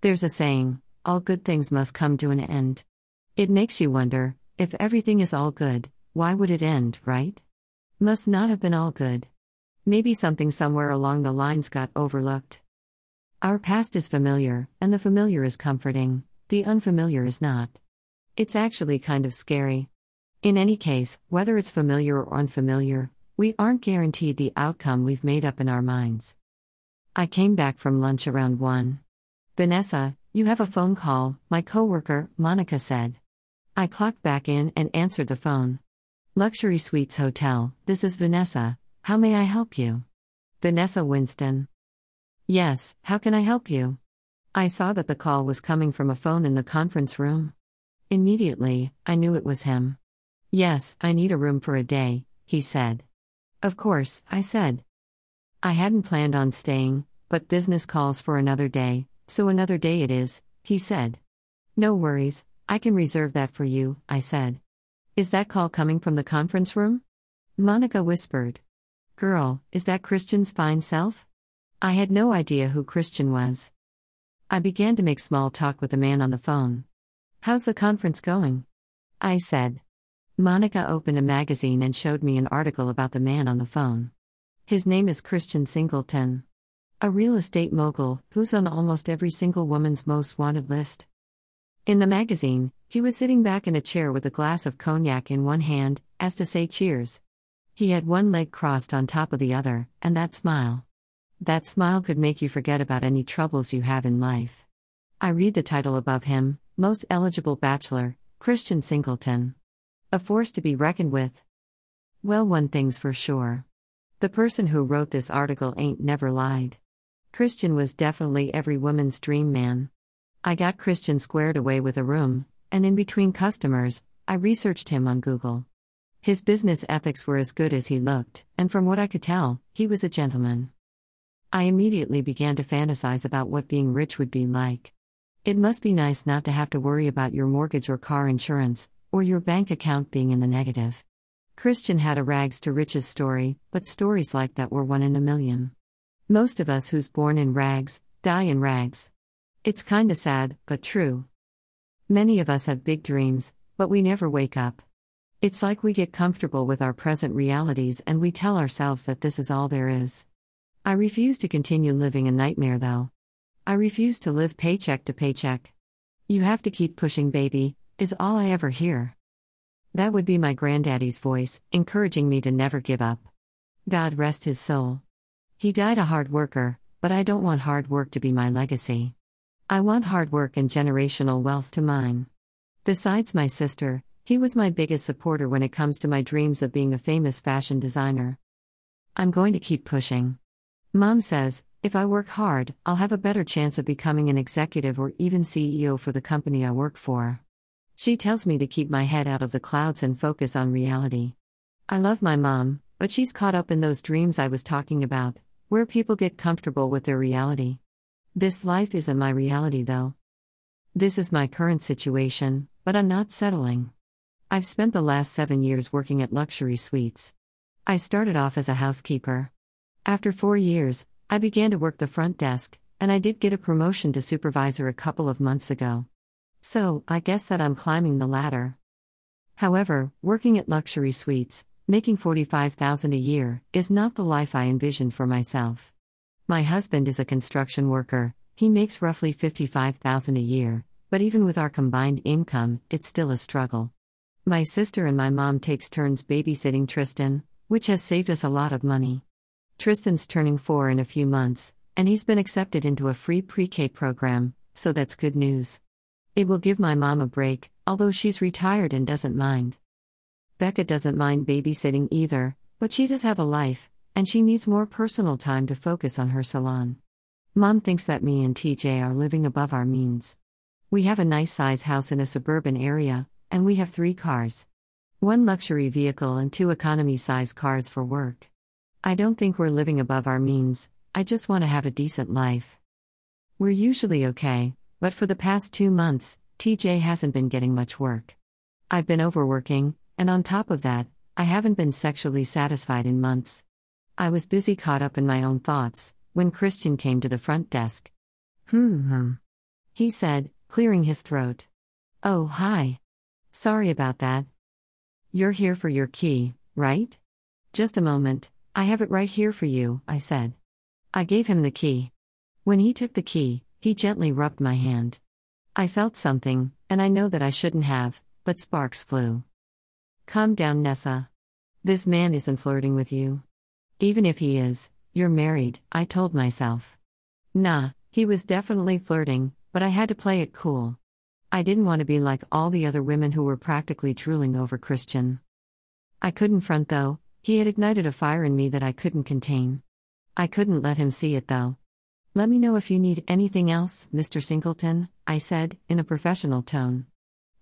There's a saying, all good things must come to an end. It makes you wonder, if everything is all good, why would it end, right? Must not have been all good. Maybe something somewhere along the lines got overlooked. Our past is familiar, and the familiar is comforting, the unfamiliar is not. It's actually kind of scary. In any case, whether it's familiar or unfamiliar, we aren't guaranteed the outcome we've made up in our minds. I came back from lunch around 1. Vanessa, you have a phone call, my coworker, Monica said. I clocked back in and answered the phone. Luxury Suites Hotel, this is Vanessa. How may I help you? Vanessa Winston. Yes, how can I help you? I saw that the call was coming from a phone in the conference room. Immediately, I knew it was him. Yes, I need a room for a day, he said. Of course, I said. I hadn't planned on staying, but business calls for another day, so another day it is, he said. No worries, I can reserve that for you, I said. Is that call coming from the conference room? Monica whispered. Girl, is that Christian's fine self? I had no idea who Christian was. I began to make small talk with the man on the phone. How's the conference going? I said. Monica opened a magazine and showed me an article about the man on the phone. His name is Christian Singleton. A real estate mogul who's on almost every single woman's most wanted list. In the magazine, he was sitting back in a chair with a glass of cognac in one hand, as to say cheers. He had one leg crossed on top of the other, and that smile. That smile could make you forget about any troubles you have in life. I read the title above him Most Eligible Bachelor, Christian Singleton. A force to be reckoned with. Well, one thing's for sure. The person who wrote this article ain't never lied. Christian was definitely every woman's dream man. I got Christian squared away with a room, and in between customers, I researched him on Google. His business ethics were as good as he looked, and from what I could tell, he was a gentleman. I immediately began to fantasize about what being rich would be like. It must be nice not to have to worry about your mortgage or car insurance, or your bank account being in the negative. Christian had a rags to riches story, but stories like that were one in a million. Most of us who's born in rags, die in rags. It's kinda sad, but true. Many of us have big dreams, but we never wake up. It's like we get comfortable with our present realities and we tell ourselves that this is all there is. I refuse to continue living a nightmare though. I refuse to live paycheck to paycheck. You have to keep pushing, baby, is all I ever hear. That would be my granddaddy's voice, encouraging me to never give up. God rest his soul. He died a hard worker, but I don't want hard work to be my legacy. I want hard work and generational wealth to mine. Besides my sister, he was my biggest supporter when it comes to my dreams of being a famous fashion designer. I'm going to keep pushing. Mom says, if I work hard, I'll have a better chance of becoming an executive or even CEO for the company I work for. She tells me to keep my head out of the clouds and focus on reality. I love my mom, but she's caught up in those dreams I was talking about, where people get comfortable with their reality. This life isn't my reality, though. This is my current situation, but I'm not settling. I've spent the last seven years working at luxury suites. I started off as a housekeeper. After four years, I began to work the front desk, and I did get a promotion to supervisor a couple of months ago. So, I guess that I'm climbing the ladder. However, working at luxury suites, making 45,000 a year, is not the life I envisioned for myself. My husband is a construction worker, he makes roughly 55,000 a year, but even with our combined income, it's still a struggle. My sister and my mom takes turns babysitting Tristan, which has saved us a lot of money. Tristan's turning 4 in a few months, and he's been accepted into a free pre-K program, so that's good news. It will give my mom a break, although she's retired and doesn't mind. Becca doesn't mind babysitting either, but she does have a life, and she needs more personal time to focus on her salon. Mom thinks that me and TJ are living above our means. We have a nice size house in a suburban area, and we have three cars one luxury vehicle and two economy size cars for work. I don't think we're living above our means, I just want to have a decent life. We're usually okay, but for the past two months, TJ hasn't been getting much work. I've been overworking, and on top of that, I haven't been sexually satisfied in months. I was busy caught up in my own thoughts when Christian came to the front desk. Hmm. hmm. He said, clearing his throat. Oh, hi. Sorry about that. You're here for your key, right? Just a moment, I have it right here for you, I said. I gave him the key. When he took the key, he gently rubbed my hand. I felt something, and I know that I shouldn't have, but sparks flew. Calm down, Nessa. This man isn't flirting with you. Even if he is, you're married, I told myself. Nah, he was definitely flirting, but I had to play it cool. I didn't want to be like all the other women who were practically drooling over Christian. I couldn't front though, he had ignited a fire in me that I couldn't contain. I couldn't let him see it though. Let me know if you need anything else, Mr. Singleton, I said, in a professional tone.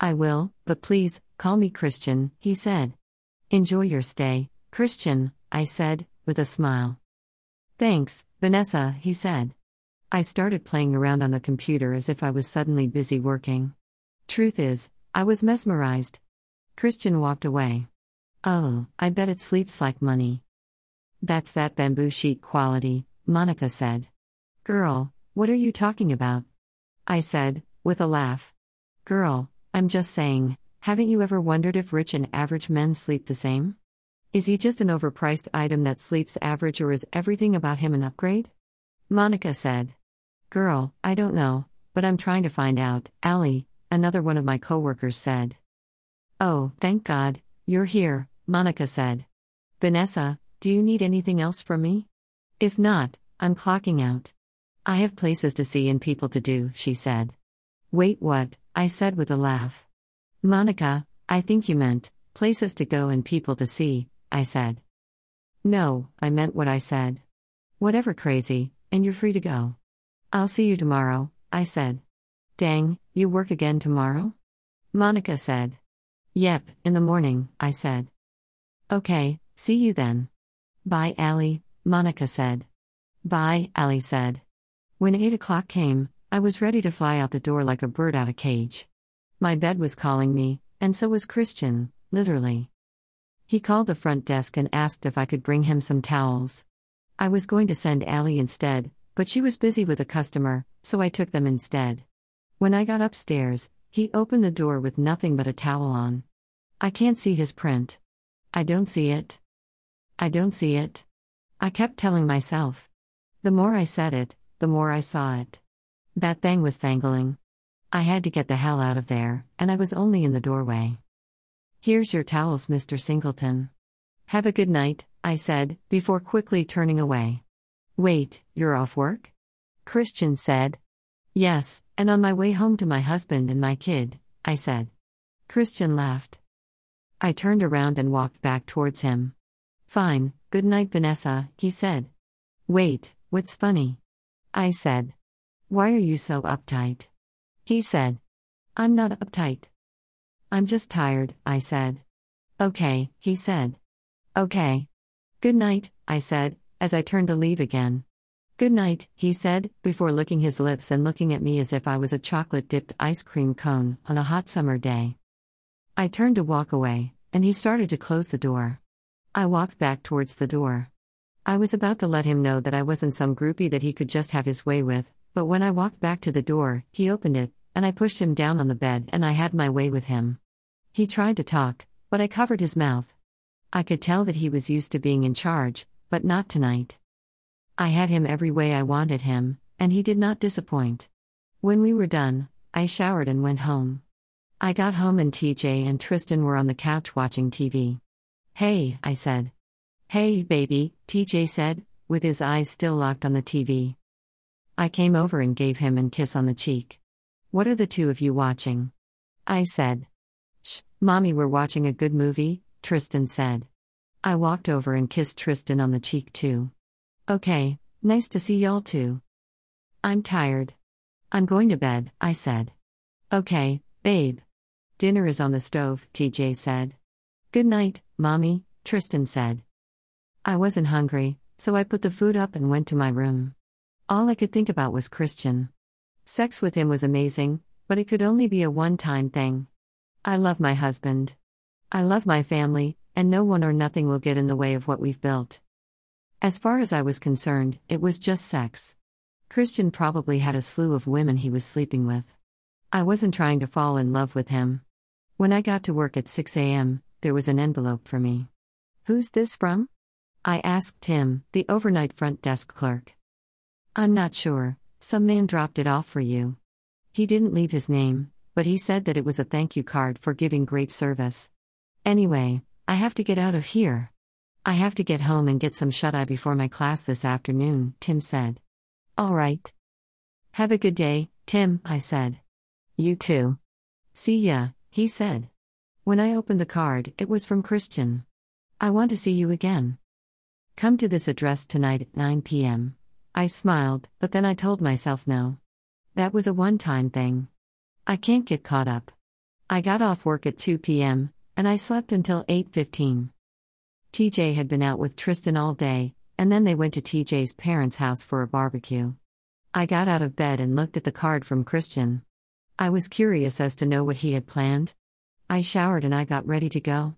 I will, but please, call me Christian, he said. Enjoy your stay, Christian, I said, with a smile. Thanks, Vanessa, he said. I started playing around on the computer as if I was suddenly busy working. Truth is, I was mesmerized. Christian walked away. Oh, I bet it sleeps like money. That's that bamboo sheet quality, Monica said. Girl, what are you talking about? I said, with a laugh. Girl, I'm just saying, haven't you ever wondered if rich and average men sleep the same? Is he just an overpriced item that sleeps average or is everything about him an upgrade? Monica said. Girl, I don't know, but I'm trying to find out, Allie, another one of my coworkers said. Oh, thank God, you're here, Monica said. Vanessa, do you need anything else from me? If not, I'm clocking out. I have places to see and people to do, she said. Wait, what? I said with a laugh. Monica, I think you meant places to go and people to see, I said. No, I meant what I said. Whatever crazy, and you're free to go. I'll see you tomorrow, I said. Dang, you work again tomorrow? Monica said. Yep, in the morning, I said. Okay, see you then. Bye, Allie, Monica said. Bye, Allie said. When 8 o'clock came, I was ready to fly out the door like a bird out of a cage. My bed was calling me, and so was Christian, literally. He called the front desk and asked if I could bring him some towels. I was going to send Allie instead, but she was busy with a customer, so I took them instead. When I got upstairs, he opened the door with nothing but a towel on. I can't see his print. I don't see it. I don't see it. I kept telling myself. The more I said it, the more I saw it. That thing was thangling. I had to get the hell out of there, and I was only in the doorway. Here's your towels, Mr. Singleton. Have a good night, I said, before quickly turning away. Wait, you're off work? Christian said. Yes, and on my way home to my husband and my kid, I said. Christian laughed. I turned around and walked back towards him. Fine, good night, Vanessa, he said. Wait, what's funny? I said. Why are you so uptight? He said. I'm not uptight. I'm just tired, I said. Okay, he said. Okay. Good night, I said, as I turned to leave again. Good night, he said, before licking his lips and looking at me as if I was a chocolate dipped ice cream cone on a hot summer day. I turned to walk away, and he started to close the door. I walked back towards the door. I was about to let him know that I wasn't some groupie that he could just have his way with, but when I walked back to the door, he opened it, and I pushed him down on the bed and I had my way with him. He tried to talk, but I covered his mouth. I could tell that he was used to being in charge, but not tonight. I had him every way I wanted him, and he did not disappoint. When we were done, I showered and went home. I got home and TJ and Tristan were on the couch watching TV. Hey, I said. Hey, baby, TJ said, with his eyes still locked on the TV. I came over and gave him a kiss on the cheek. What are the two of you watching? I said. Shh, mommy, we're watching a good movie, Tristan said. I walked over and kissed Tristan on the cheek too. Okay, nice to see y'all too. I'm tired. I'm going to bed, I said. Okay, babe. Dinner is on the stove, TJ said. Good night, Mommy, Tristan said. I wasn't hungry, so I put the food up and went to my room. All I could think about was Christian. Sex with him was amazing, but it could only be a one time thing. I love my husband. I love my family, and no one or nothing will get in the way of what we've built. As far as I was concerned, it was just sex. Christian probably had a slew of women he was sleeping with. I wasn't trying to fall in love with him. When I got to work at 6 a.m., there was an envelope for me. Who's this from? I asked Tim, the overnight front desk clerk. I'm not sure, some man dropped it off for you. He didn't leave his name, but he said that it was a thank you card for giving great service. Anyway, I have to get out of here. I have to get home and get some shut eye before my class this afternoon, Tim said. All right. Have a good day, Tim, I said. You too. See ya, he said. When I opened the card, it was from Christian. I want to see you again. Come to this address tonight at 9 p.m. I smiled, but then I told myself no. That was a one time thing. I can't get caught up. I got off work at 2 p.m., and I slept until 8:15. TJ had been out with Tristan all day, and then they went to TJ's parents' house for a barbecue. I got out of bed and looked at the card from Christian. I was curious as to know what he had planned. I showered and I got ready to go.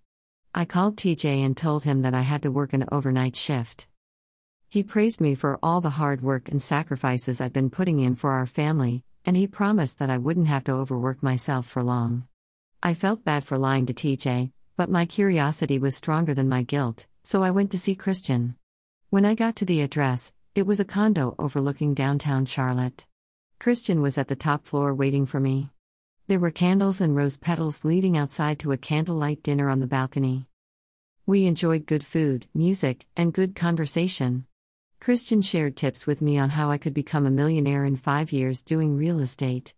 I called TJ and told him that I had to work an overnight shift. He praised me for all the hard work and sacrifices I'd been putting in for our family, and he promised that I wouldn't have to overwork myself for long. I felt bad for lying to TJ, but my curiosity was stronger than my guilt, so I went to see Christian. When I got to the address, it was a condo overlooking downtown Charlotte. Christian was at the top floor waiting for me. There were candles and rose petals leading outside to a candlelight dinner on the balcony. We enjoyed good food, music, and good conversation. Christian shared tips with me on how I could become a millionaire in five years doing real estate.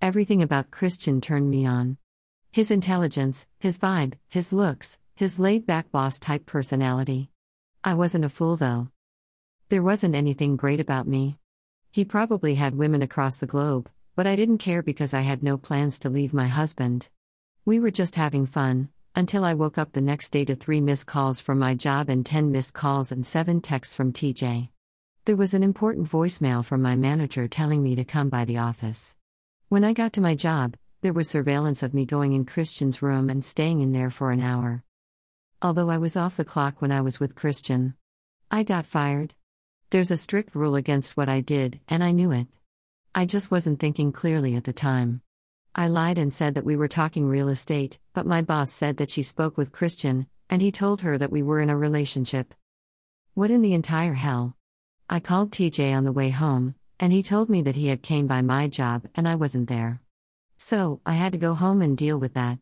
Everything about Christian turned me on. His intelligence, his vibe, his looks, his laid back boss type personality. I wasn't a fool though. There wasn't anything great about me. He probably had women across the globe, but I didn't care because I had no plans to leave my husband. We were just having fun, until I woke up the next day to three missed calls from my job and 10 missed calls and seven texts from TJ. There was an important voicemail from my manager telling me to come by the office. When I got to my job, there was surveillance of me going in Christian's room and staying in there for an hour. Although I was off the clock when I was with Christian, I got fired. There's a strict rule against what I did, and I knew it. I just wasn't thinking clearly at the time. I lied and said that we were talking real estate, but my boss said that she spoke with Christian, and he told her that we were in a relationship. What in the entire hell? I called TJ on the way home, and he told me that he had came by my job and I wasn't there. So, I had to go home and deal with that.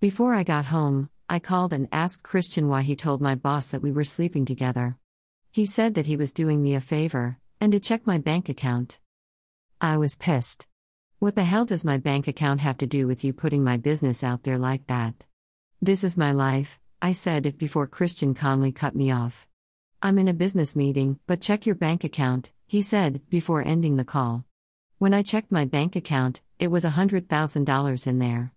Before I got home, I called and asked Christian why he told my boss that we were sleeping together. He said that he was doing me a favor, and to check my bank account. I was pissed. What the hell does my bank account have to do with you putting my business out there like that? This is my life, I said before Christian calmly cut me off. I'm in a business meeting, but check your bank account, he said, before ending the call. When I checked my bank account, it was $100,000 in there.